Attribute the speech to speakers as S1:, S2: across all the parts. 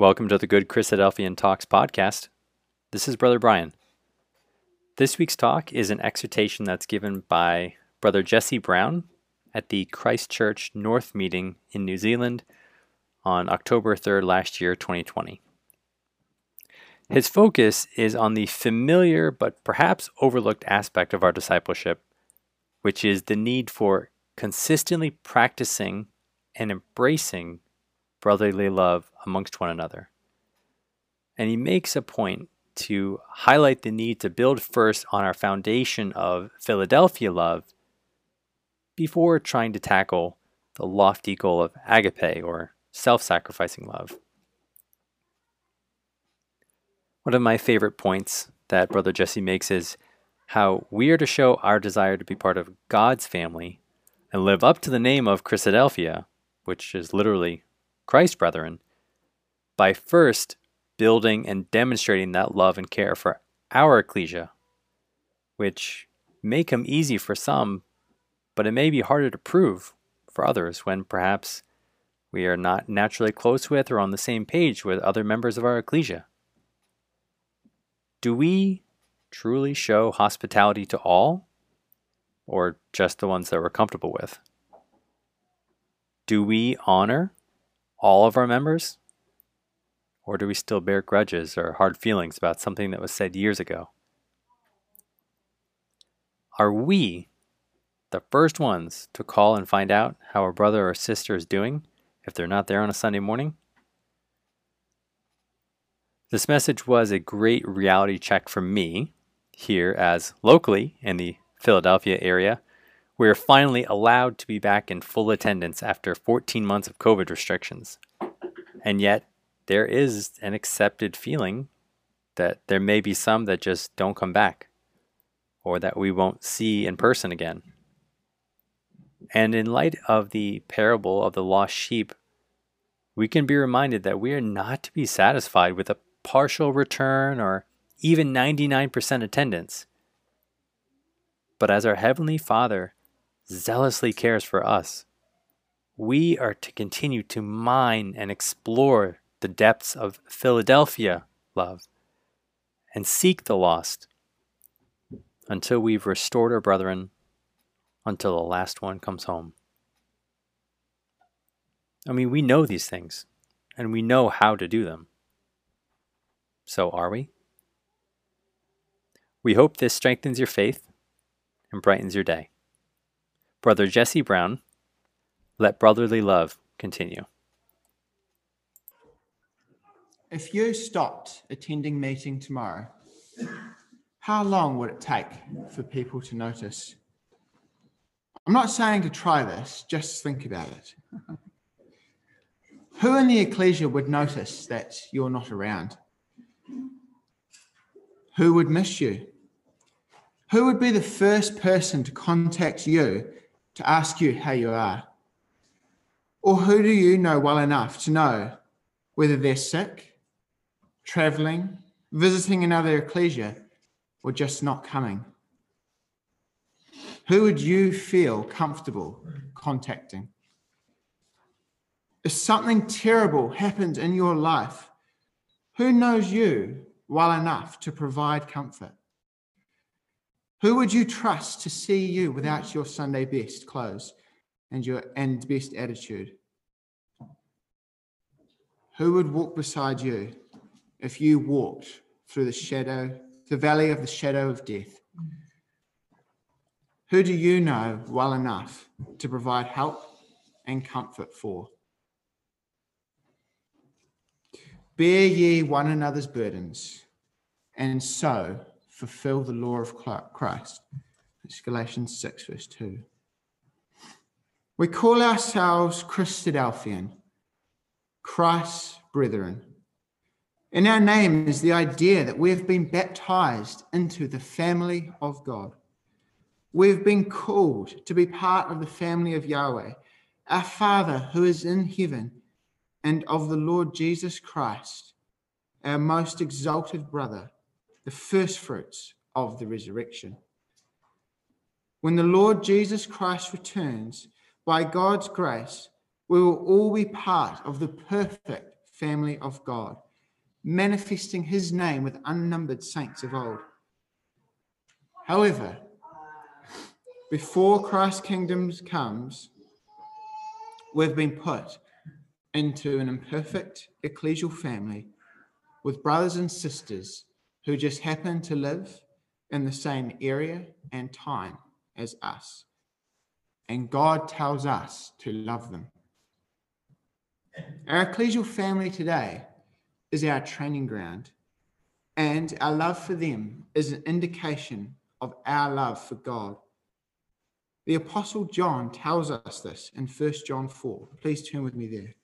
S1: Welcome to the Good Christadelphian Talks podcast. This is Brother Brian. This week's talk is an exhortation that's given by Brother Jesse Brown at the Christchurch North meeting in New Zealand on October 3rd last year, 2020. His focus is on the familiar but perhaps overlooked aspect of our discipleship, which is the need for consistently practicing and embracing brotherly love amongst one another. And he makes a point to highlight the need to build first on our foundation of Philadelphia love before trying to tackle the lofty goal of agape or self sacrificing love. One of my favorite points that Brother Jesse makes is how we are to show our desire to be part of God's family and live up to the name of Christadelphia, which is literally Christ, brethren, by first building and demonstrating that love and care for our ecclesia, which may come easy for some, but it may be harder to prove for others when perhaps we are not naturally close with or on the same page with other members of our ecclesia. Do we truly show hospitality to all, or just the ones that we're comfortable with? Do we honor all of our members? Or do we still bear grudges or hard feelings about something that was said years ago? Are we the first ones to call and find out how a brother or sister is doing if they're not there on a Sunday morning? This message was a great reality check for me here as locally in the Philadelphia area we are finally allowed to be back in full attendance after 14 months of COVID restrictions. And yet, there is an accepted feeling that there may be some that just don't come back or that we won't see in person again. And in light of the parable of the lost sheep, we can be reminded that we are not to be satisfied with a partial return or even 99% attendance. But as our Heavenly Father zealously cares for us. We are to continue to mine and explore the depths of Philadelphia love and seek the lost until we've restored our brethren, until the last one comes home. I mean, we know these things and we know how to do them. So are we? We hope this strengthens your faith and brightens your day. Brother Jesse Brown, let brotherly love continue.
S2: If you stopped attending meeting tomorrow, how long would it take for people to notice? I'm not saying to try this, just think about it. Who in the ecclesia would notice that you're not around? Who would miss you? Who would be the first person to contact you to ask you how you are? Or who do you know well enough to know whether they're sick, traveling, visiting another ecclesia, or just not coming? Who would you feel comfortable contacting? If something terrible happened in your life, who knows you well enough to provide comfort? Who would you trust to see you without your Sunday best clothes and your and best attitude? Who would walk beside you if you walked through the shadow, the valley of the shadow of death? Who do you know well enough to provide help and comfort for? Bear ye one another's burdens, and so fulfill the law of Christ. It's Galatians 6, verse 2. We call ourselves Christadelphian, Christ's brethren. In our name is the idea that we have been baptized into the family of God. We've been called to be part of the family of Yahweh, our Father who is in heaven, and of the Lord Jesus Christ, our most exalted brother the first fruits of the resurrection. When the Lord Jesus Christ returns, by God's grace, we will all be part of the perfect family of God, manifesting his name with unnumbered saints of old. However, before Christ's kingdom comes, we've been put into an imperfect ecclesial family with brothers and sisters who just happen to live in the same area and time as us. And God tells us to love them. Our ecclesial family today is our training ground, and our love for them is an indication of our love for God. The Apostle John tells us this in 1 John 4. Please turn with me there.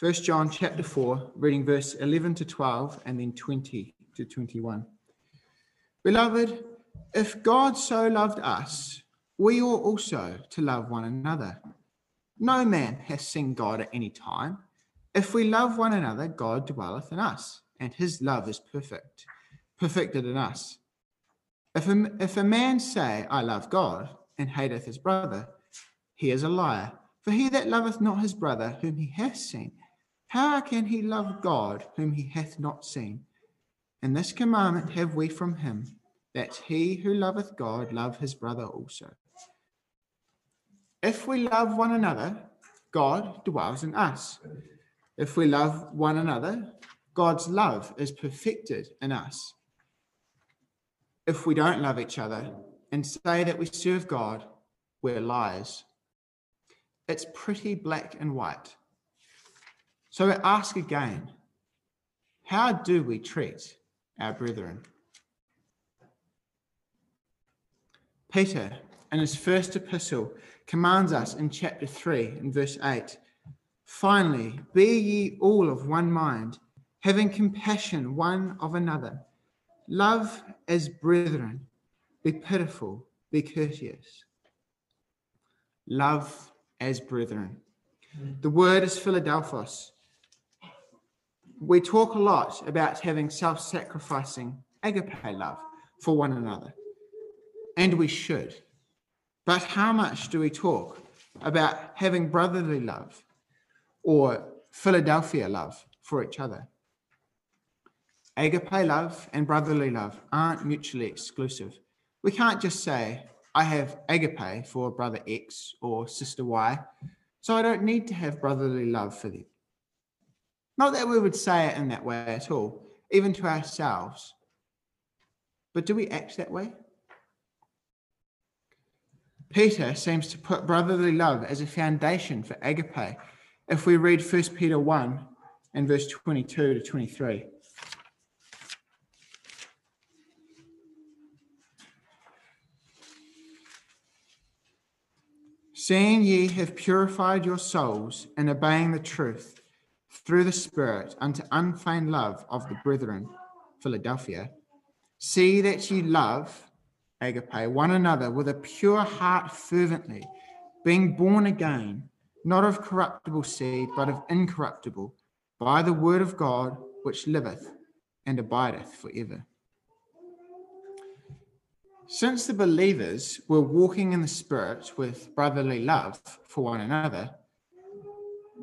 S2: 1 John chapter 4, reading verse 11 to 12 and then 20 to 21. Beloved, if God so loved us, we ought also to love one another. No man has seen God at any time. If we love one another, God dwelleth in us, and his love is perfect, perfected in us. If a, if a man say, I love God, and hateth his brother, he is a liar. For he that loveth not his brother, whom he hath seen, how can he love God whom he hath not seen? And this commandment have we from him, that he who loveth God love his brother also. If we love one another, God dwells in us. If we love one another, God's love is perfected in us. If we don't love each other and say that we serve God, we're liars. It's pretty black and white. So ask again how do we treat our brethren? Peter, in his first epistle, commands us in chapter 3 and verse 8 Finally, be ye all of one mind, having compassion one of another. Love as brethren, be pitiful, be courteous. Love as brethren. The word is Philadelphos we talk a lot about having self sacrificing agape love for one another, and we should. But how much do we talk about having brotherly love or Philadelphia love for each other? Agape love and brotherly love aren't mutually exclusive. We can't just say, I have agape for brother X or sister Y, so I don't need to have brotherly love for them. Not that we would say it in that way at all, even to ourselves. But do we act that way? Peter seems to put brotherly love as a foundation for agape if we read 1 Peter 1 and verse 22 to 23. Seeing ye have purified your souls in obeying the truth through the Spirit unto unfeigned love of the brethren, Philadelphia. See that ye love, agape, one another with a pure heart fervently, being born again, not of corruptible seed, but of incorruptible, by the word of God, which liveth and abideth for ever. Since the believers were walking in the Spirit with brotherly love for one another,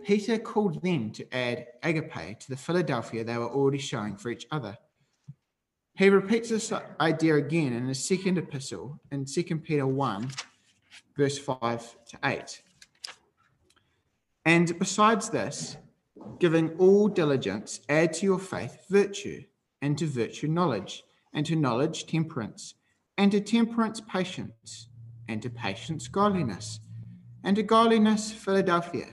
S2: Peter called them to add agape to the Philadelphia they were already showing for each other. He repeats this idea again in his second epistle in 2 Peter 1, verse 5 to 8. And besides this, giving all diligence, add to your faith virtue, and to virtue knowledge, and to knowledge temperance, and to temperance patience, and to patience godliness, and to godliness Philadelphia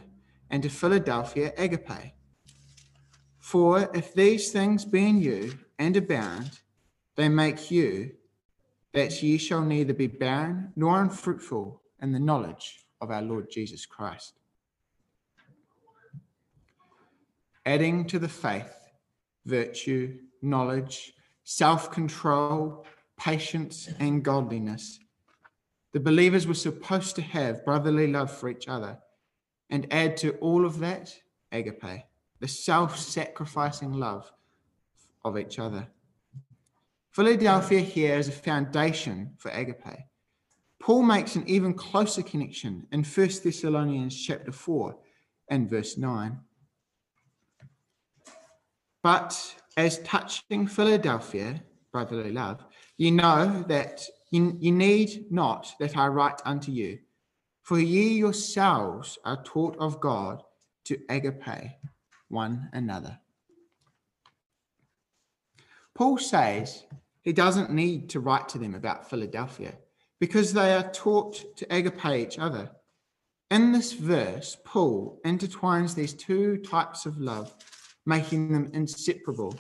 S2: and to Philadelphia agape. For if these things be in you and abound, they make you that ye shall neither be barren nor unfruitful in the knowledge of our Lord Jesus Christ. Adding to the faith, virtue, knowledge, self control, patience, and godliness, the believers were supposed to have brotherly love for each other and add to all of that agape, the self sacrificing love of each other. Philadelphia here is a foundation for agape. Paul makes an even closer connection in 1 Thessalonians chapter 4 and verse 9. But as touching Philadelphia, brotherly love, you know that you, you need not that I write unto you for ye yourselves are taught of God to agape one another. Paul says he doesn't need to write to them about Philadelphia because they are taught to agape each other. In this verse, Paul intertwines these two types of love, making them inseparable.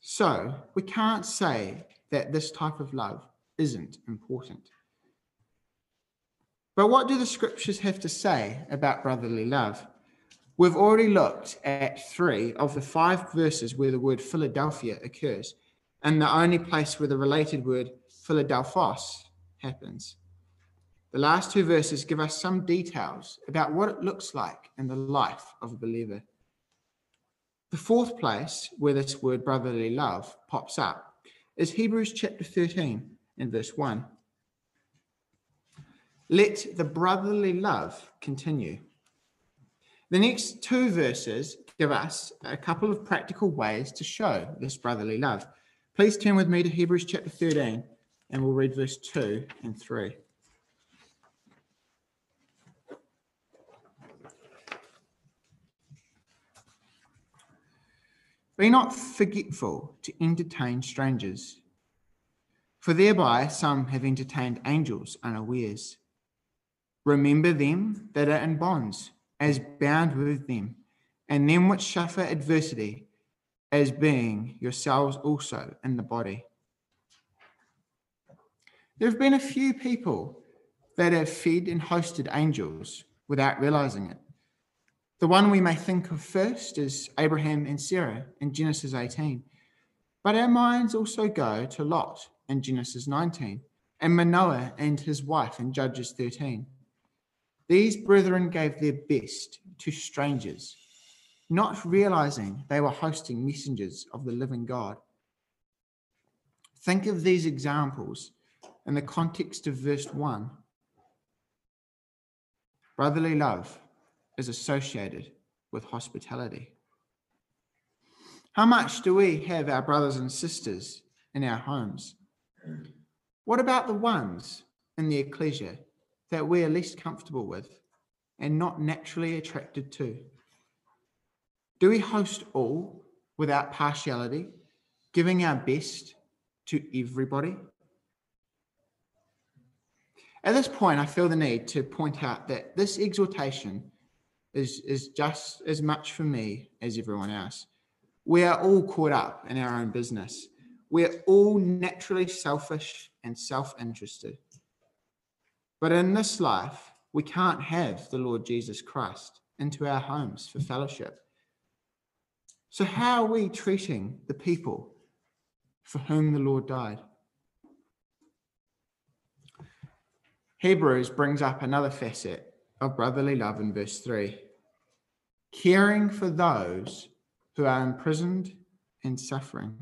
S2: So we can't say that this type of love isn't important. But what do the scriptures have to say about brotherly love? We've already looked at three of the five verses where the word Philadelphia occurs, and the only place where the related word Philadelphos happens. The last two verses give us some details about what it looks like in the life of a believer. The fourth place where this word brotherly love pops up is Hebrews chapter 13 and verse 1. Let the brotherly love continue. The next two verses give us a couple of practical ways to show this brotherly love. Please turn with me to Hebrews chapter 13 and we'll read verse 2 and 3. Be not forgetful to entertain strangers, for thereby some have entertained angels unawares. Remember them that are in bonds, as bound with them, and them which suffer adversity, as being yourselves also in the body. There have been a few people that have fed and hosted angels without realizing it. The one we may think of first is Abraham and Sarah in Genesis 18. But our minds also go to Lot in Genesis 19 and Manoah and his wife in Judges 13. These brethren gave their best to strangers, not realizing they were hosting messengers of the living God. Think of these examples in the context of verse 1. Brotherly love is associated with hospitality. How much do we have our brothers and sisters in our homes? What about the ones in the ecclesia that we are least comfortable with and not naturally attracted to? Do we host all without partiality, giving our best to everybody? At this point, I feel the need to point out that this exhortation is, is just as much for me as everyone else. We are all caught up in our own business. We're all naturally selfish and self interested. But in this life, we can't have the Lord Jesus Christ into our homes for fellowship. So, how are we treating the people for whom the Lord died? Hebrews brings up another facet of brotherly love in verse 3 caring for those who are imprisoned and suffering.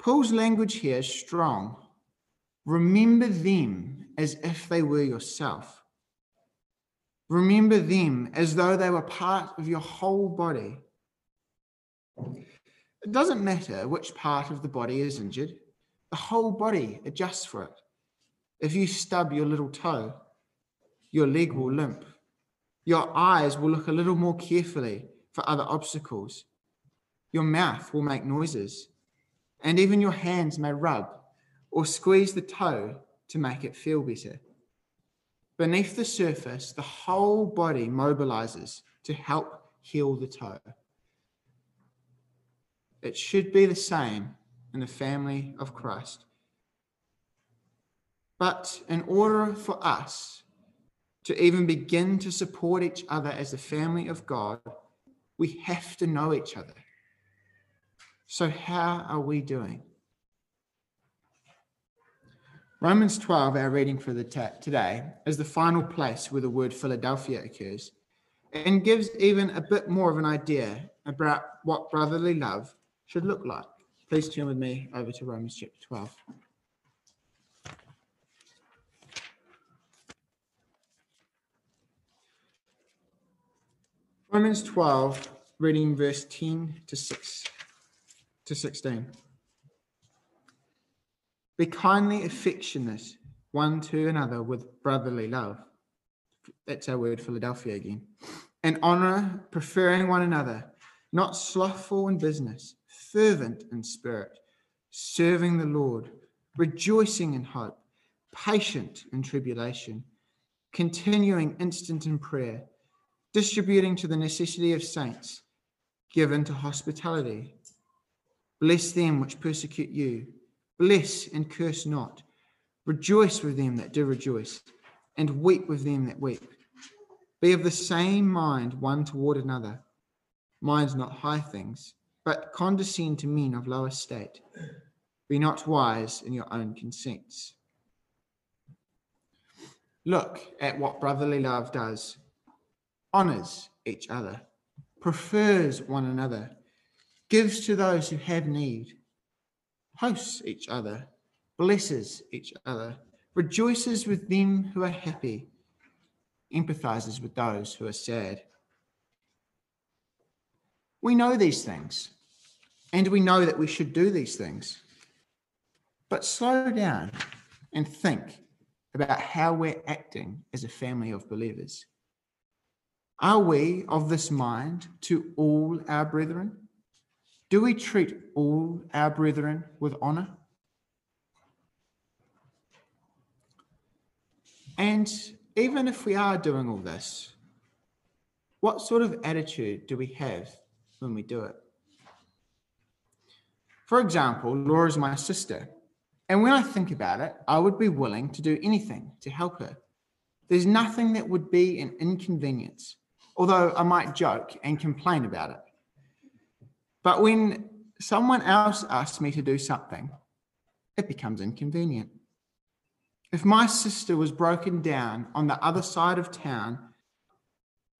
S2: Paul's language here is strong. Remember them as if they were yourself. Remember them as though they were part of your whole body. It doesn't matter which part of the body is injured, the whole body adjusts for it. If you stub your little toe, your leg will limp. Your eyes will look a little more carefully for other obstacles. Your mouth will make noises, and even your hands may rub or squeeze the toe to make it feel better. Beneath the surface, the whole body mobilizes to help heal the toe. It should be the same in the family of Christ. But in order for us to even begin to support each other as the family of God, we have to know each other. So, how are we doing? Romans 12, our reading for the today, is the final place where the word Philadelphia occurs and gives even a bit more of an idea about what brotherly love should look like. Please turn with me over to Romans chapter 12. Romans 12, reading verse 10 to 6 to 16. Be kindly affectionate one to another with brotherly love. That's our word, Philadelphia again. And honor, preferring one another, not slothful in business, fervent in spirit, serving the Lord, rejoicing in hope, patient in tribulation, continuing instant in prayer, distributing to the necessity of saints, given to hospitality. Bless them which persecute you Bless and curse not. Rejoice with them that do rejoice, and weep with them that weep. Be of the same mind one toward another. Mind not high things, but condescend to men of lower estate. Be not wise in your own conceits. Look at what brotherly love does honors each other, prefers one another, gives to those who have need hosts each other, blesses each other, rejoices with them who are happy, empathizes with those who are sad. We know these things, and we know that we should do these things. But slow down and think about how we're acting as a family of believers. Are we of this mind to all our brethren? Do we treat all our brethren with honor? And even if we are doing all this, what sort of attitude do we have when we do it? For example, Laura is my sister. And when I think about it, I would be willing to do anything to help her. There's nothing that would be an inconvenience, although I might joke and complain about it. But when someone else asks me to do something, it becomes inconvenient. If my sister was broken down on the other side of town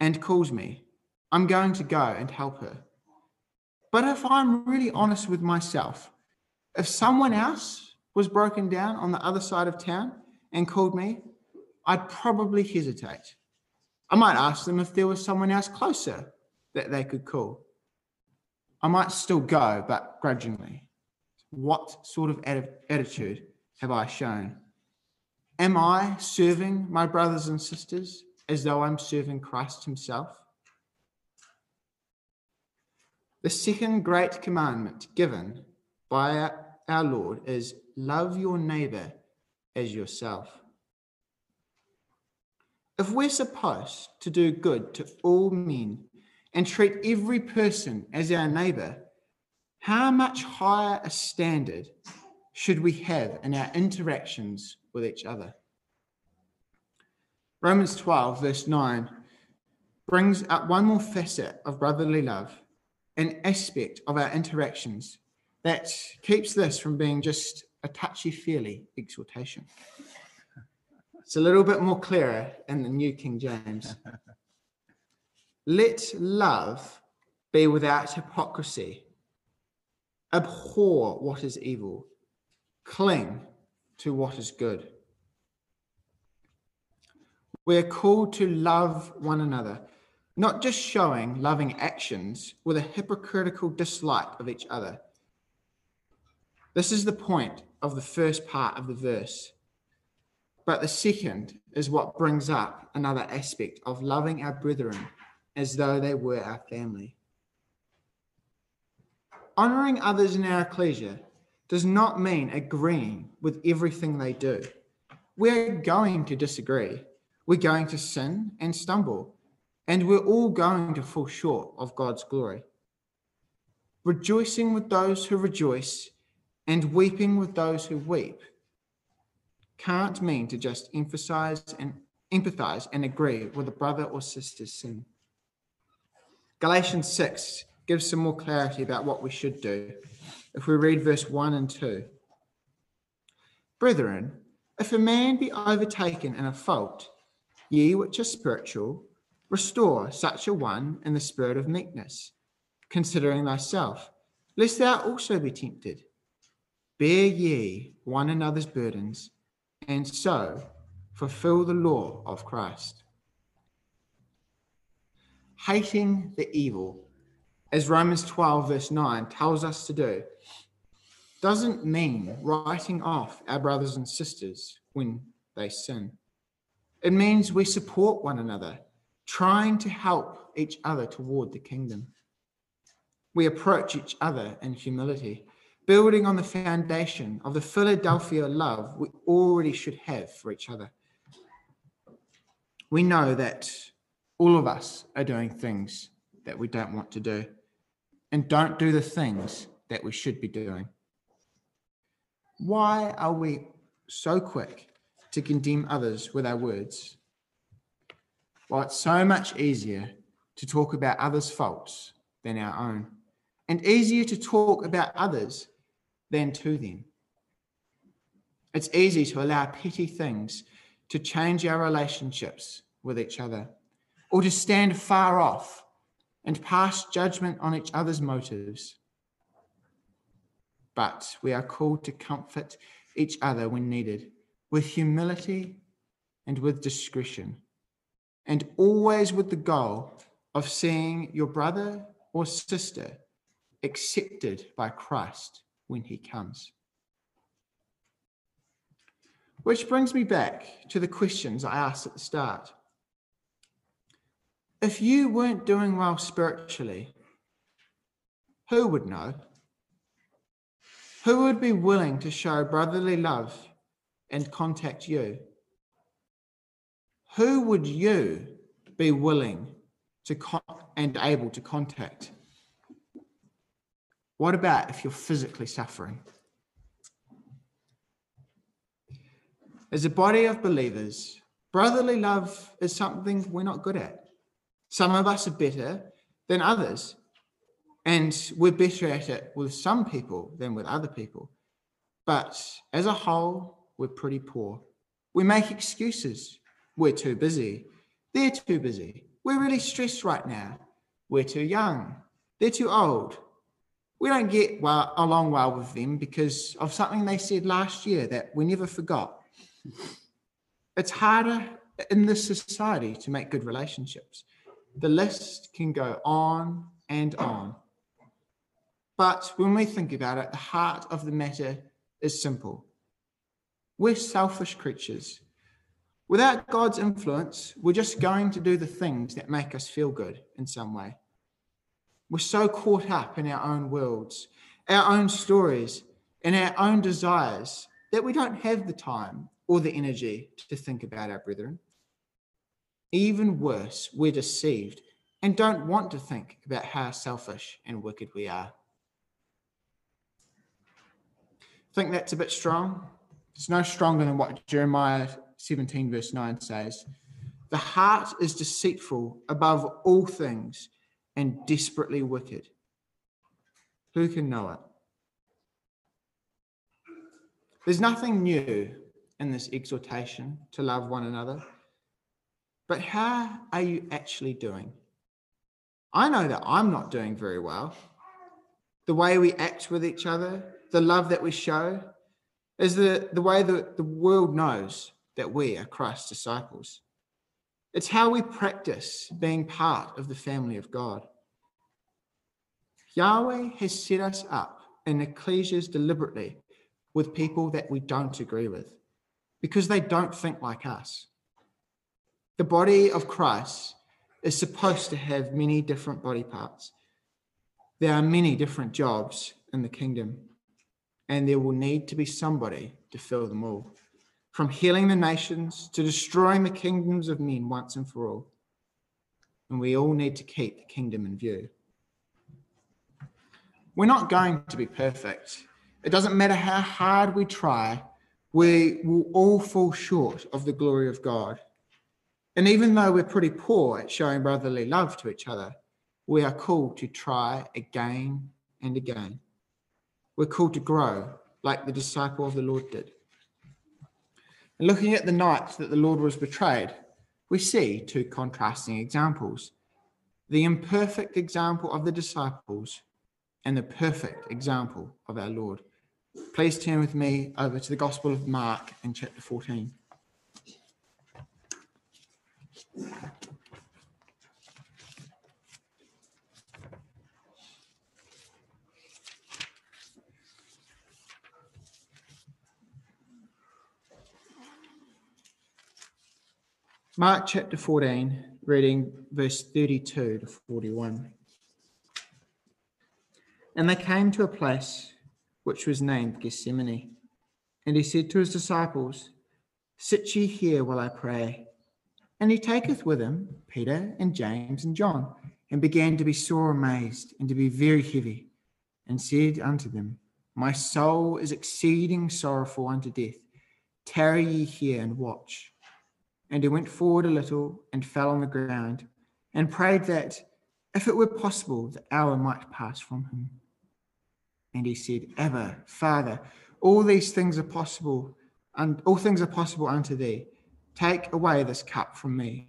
S2: and calls me, I'm going to go and help her. But if I'm really honest with myself, if someone else was broken down on the other side of town and called me, I'd probably hesitate. I might ask them if there was someone else closer that they could call. I might still go, but grudgingly. What sort of attitude have I shown? Am I serving my brothers and sisters as though I'm serving Christ Himself? The second great commandment given by our Lord is love your neighbor as yourself. If we're supposed to do good to all men and treat every person as our neighbour, how much higher a standard should we have in our interactions with each other? Romans 12, verse 9, brings up one more facet of brotherly love, an aspect of our interactions that keeps this from being just a touchy feely exhortation. It's a little bit more clearer in the New King James. Let love be without hypocrisy. Abhor what is evil. Cling to what is good. We're called to love one another, not just showing loving actions with a hypocritical dislike of each other. This is the point of the first part of the verse. But the second is what brings up another aspect of loving our brethren as though they were our family. Honoring others in our ecclesia does not mean agreeing with everything they do. We're going to disagree. We're going to sin and stumble. And we're all going to fall short of God's glory. Rejoicing with those who rejoice and weeping with those who weep can't mean to just emphasize and empathize and agree with a brother or sister's sin. Galatians 6 gives some more clarity about what we should do. If we read verse 1 and 2. Brethren, if a man be overtaken in a fault, ye which are spiritual, restore such a one in the spirit of meekness, considering thyself, lest thou also be tempted. Bear ye one another's burdens, and so fulfill the law of Christ hating the evil, as Romans 12, verse 9 tells us to do, doesn't mean writing off our brothers and sisters when they sin. It means we support one another, trying to help each other toward the kingdom. We approach each other in humility, building on the foundation of the Philadelphia love we already should have for each other. We know that all of us are doing things that we don't want to do and don't do the things that we should be doing. Why are we so quick to condemn others with our words? Why well, it's so much easier to talk about others' faults than our own, and easier to talk about others than to them. It's easy to allow petty things to change our relationships with each other or to stand far off and pass judgment on each other's motives. But we are called to comfort each other when needed with humility and with discretion, and always with the goal of seeing your brother or sister accepted by Christ when he comes. Which brings me back to the questions I asked at the start if you weren't doing well spiritually, who would know? Who would be willing to show brotherly love and contact you? Who would you be willing to con- and able to contact? What about if you're physically suffering? As a body of believers, brotherly love is something we're not good at. Some of us are better than others. And we're better at it with some people than with other people. But as a whole, we're pretty poor. We make excuses. We're too busy. They're too busy. We're really stressed right now. We're too young. They're too old. We don't get well, along well with them because of something they said last year that we never forgot. It's harder in this society to make good relationships the list can go on and on. But when we think about it, the heart of the matter is simple. We're selfish creatures. Without God's influence, we're just going to do the things that make us feel good in some way. We're so caught up in our own worlds, our own stories, and our own desires that we don't have the time or the energy to think about our brethren. Even worse, we're deceived and don't want to think about how selfish and wicked we are. Think that's a bit strong? It's no stronger than what Jeremiah 17, verse 9 says. The heart is deceitful above all things and desperately wicked. Who can know it? There's nothing new in this exhortation to love one another but how are you actually doing? I know that I'm not doing very well. The way we act with each other, the love that we show, is the, the way that the world knows that we are Christ's disciples. It's how we practice being part of the family of God. Yahweh has set us up in ecclesias deliberately with people that we don't agree with because they don't think like us the body of Christ is supposed to have many different body parts. There are many different jobs in the kingdom, and there will need to be somebody to fill them all. From healing the nations to destroying the kingdoms of men once and for all. And we all need to keep the kingdom in view. We're not going to be perfect. It doesn't matter how hard we try, we will all fall short of the glory of God. And even though we're pretty poor at showing brotherly love to each other, we are called to try again and again. We're called to grow like the disciple of the Lord did. And looking at the night that the Lord was betrayed, we see two contrasting examples the imperfect example of the disciples and the perfect example of our Lord. Please turn with me over to the Gospel of Mark in chapter 14. Mark chapter 14, reading verse 32 to 41. And they came to a place which was named Gethsemane. And he said to his disciples, Sit ye here while I pray. And he taketh with him Peter and James and John, and began to be sore amazed, and to be very heavy, and said unto them, My soul is exceeding sorrowful unto death. Tarry ye here and watch. And he went forward a little, and fell on the ground, and prayed that, if it were possible, the hour might pass from him. And he said, Abba, Father, all these things are possible, and all things are possible unto thee Take away this cup from me.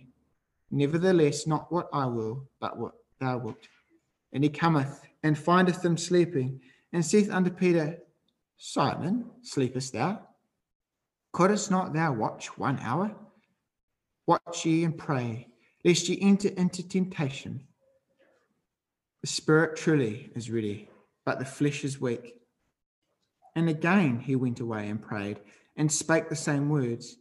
S2: Nevertheless, not what I will, but what thou wilt. And he cometh and findeth them sleeping, and saith unto Peter, Simon, sleepest thou? Couldst not thou watch one hour? Watch ye and pray, lest ye enter into temptation. The spirit truly is ready, but the flesh is weak. And again he went away and prayed, and spake the same words.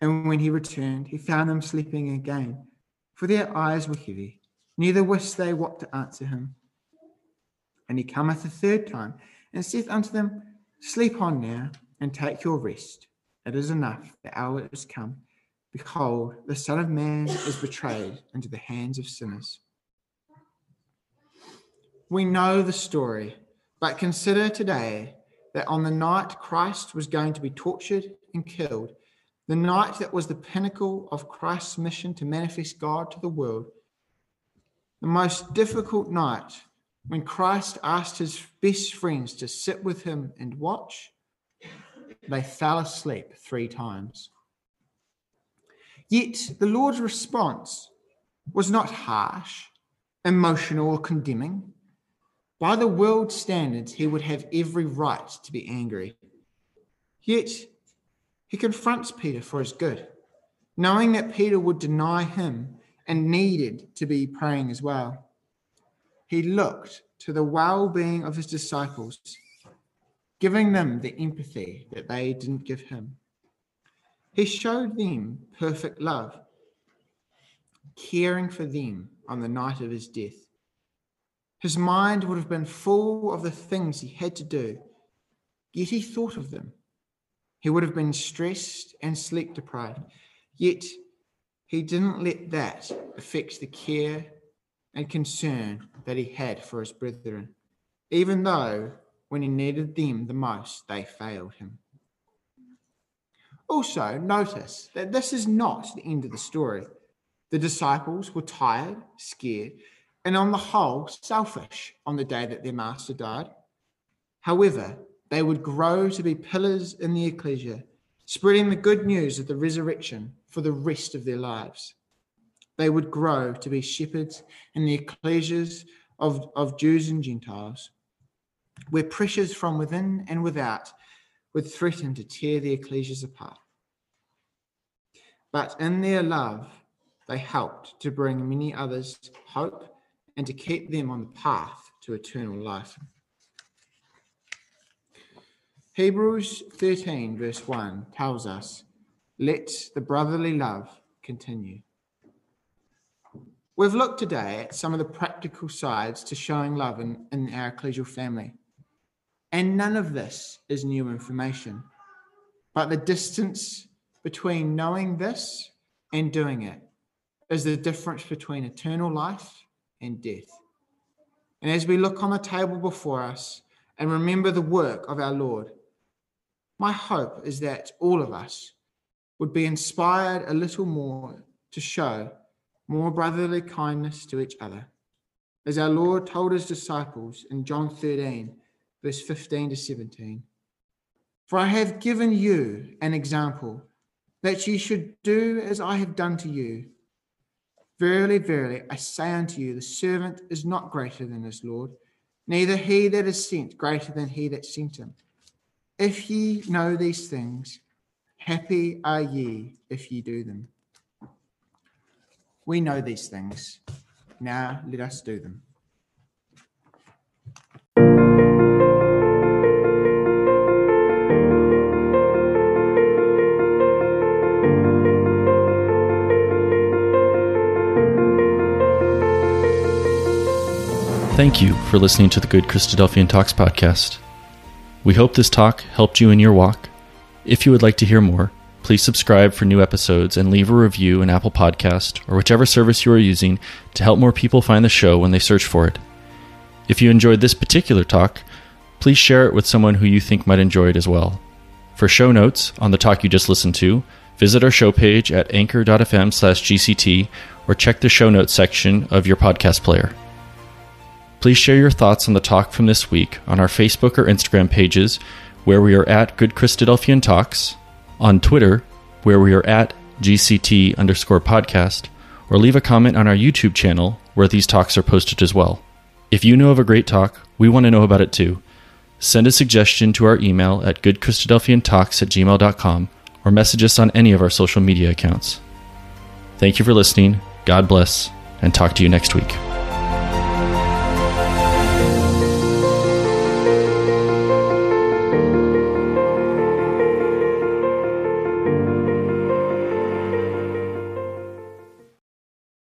S2: And when he returned, he found them sleeping again, for their eyes were heavy. Neither wist they what to answer him. And he cometh a third time, and saith unto them, Sleep on now, and take your rest. It is enough, the hour is come. Behold, the Son of Man is betrayed into the hands of sinners. We know the story, but consider today that on the night Christ was going to be tortured and killed, the night that was the pinnacle of Christ's mission to manifest God to the world, the most difficult night when Christ asked his best friends to sit with him and watch, they fell asleep three times. Yet the Lord's response was not harsh, emotional, or condemning. By the world's standards, he would have every right to be angry. Yet he confronts Peter for his good, knowing that Peter would deny him and needed to be praying as well. He looked to the well being of his disciples, giving them the empathy that they didn't give him. He showed them perfect love, caring for them on the night of his death. His mind would have been full of the things he had to do, yet he thought of them he would have been stressed and sleep deprived. Yet he didn't let that affect the care and concern that he had for his brethren, even though when he needed them the most, they failed him. Also, notice that this is not the end of the story. The disciples were tired, scared, and on the whole, selfish on the day that their master died. However, they would grow to be pillars in the ecclesia, spreading the good news of the resurrection for the rest of their lives. They would grow to be shepherds in the ecclesias of, of Jews and Gentiles, where pressures from within and without would threaten to tear the ecclesias apart. But in their love, they helped to bring many others hope and to keep them on the path to eternal life. Hebrews 13, verse 1 tells us, let the brotherly love continue. We've looked today at some of the practical sides to showing love in, in our ecclesial family. And none of this is new information. But the distance between knowing this and doing it is the difference between eternal life and death. And as we look on the table before us and remember the work of our Lord, my hope is that all of us would be inspired a little more to show more brotherly kindness to each other. As our Lord told his disciples in John 13, verse 15 to 17 For I have given you an example that ye should do as I have done to you. Verily, verily, I say unto you, the servant is not greater than his Lord, neither he that is sent greater than he that sent him. If ye know these things, happy are ye if ye do them. We know these things. Now let us do them.
S1: Thank you for listening to the Good Christadelphian Talks podcast. We hope this talk helped you in your walk. If you would like to hear more, please subscribe for new episodes and leave a review in Apple Podcast or whichever service you are using to help more people find the show when they search for it. If you enjoyed this particular talk, please share it with someone who you think might enjoy it as well. For show notes on the talk you just listened to, visit our show page at anchor.fm/gct or check the show notes section of your podcast player. Please share your thoughts on the talk from this week on our Facebook or Instagram pages, where we are at Good Christadelphian Talks, on Twitter, where we are at GCT underscore podcast, or leave a comment on our YouTube channel, where these talks are posted as well. If you know of a great talk, we want to know about it too. Send a suggestion to our email at goodchristadelphiantalks at gmail.com or message us on any of our social media accounts. Thank you for listening. God bless, and talk to you next week.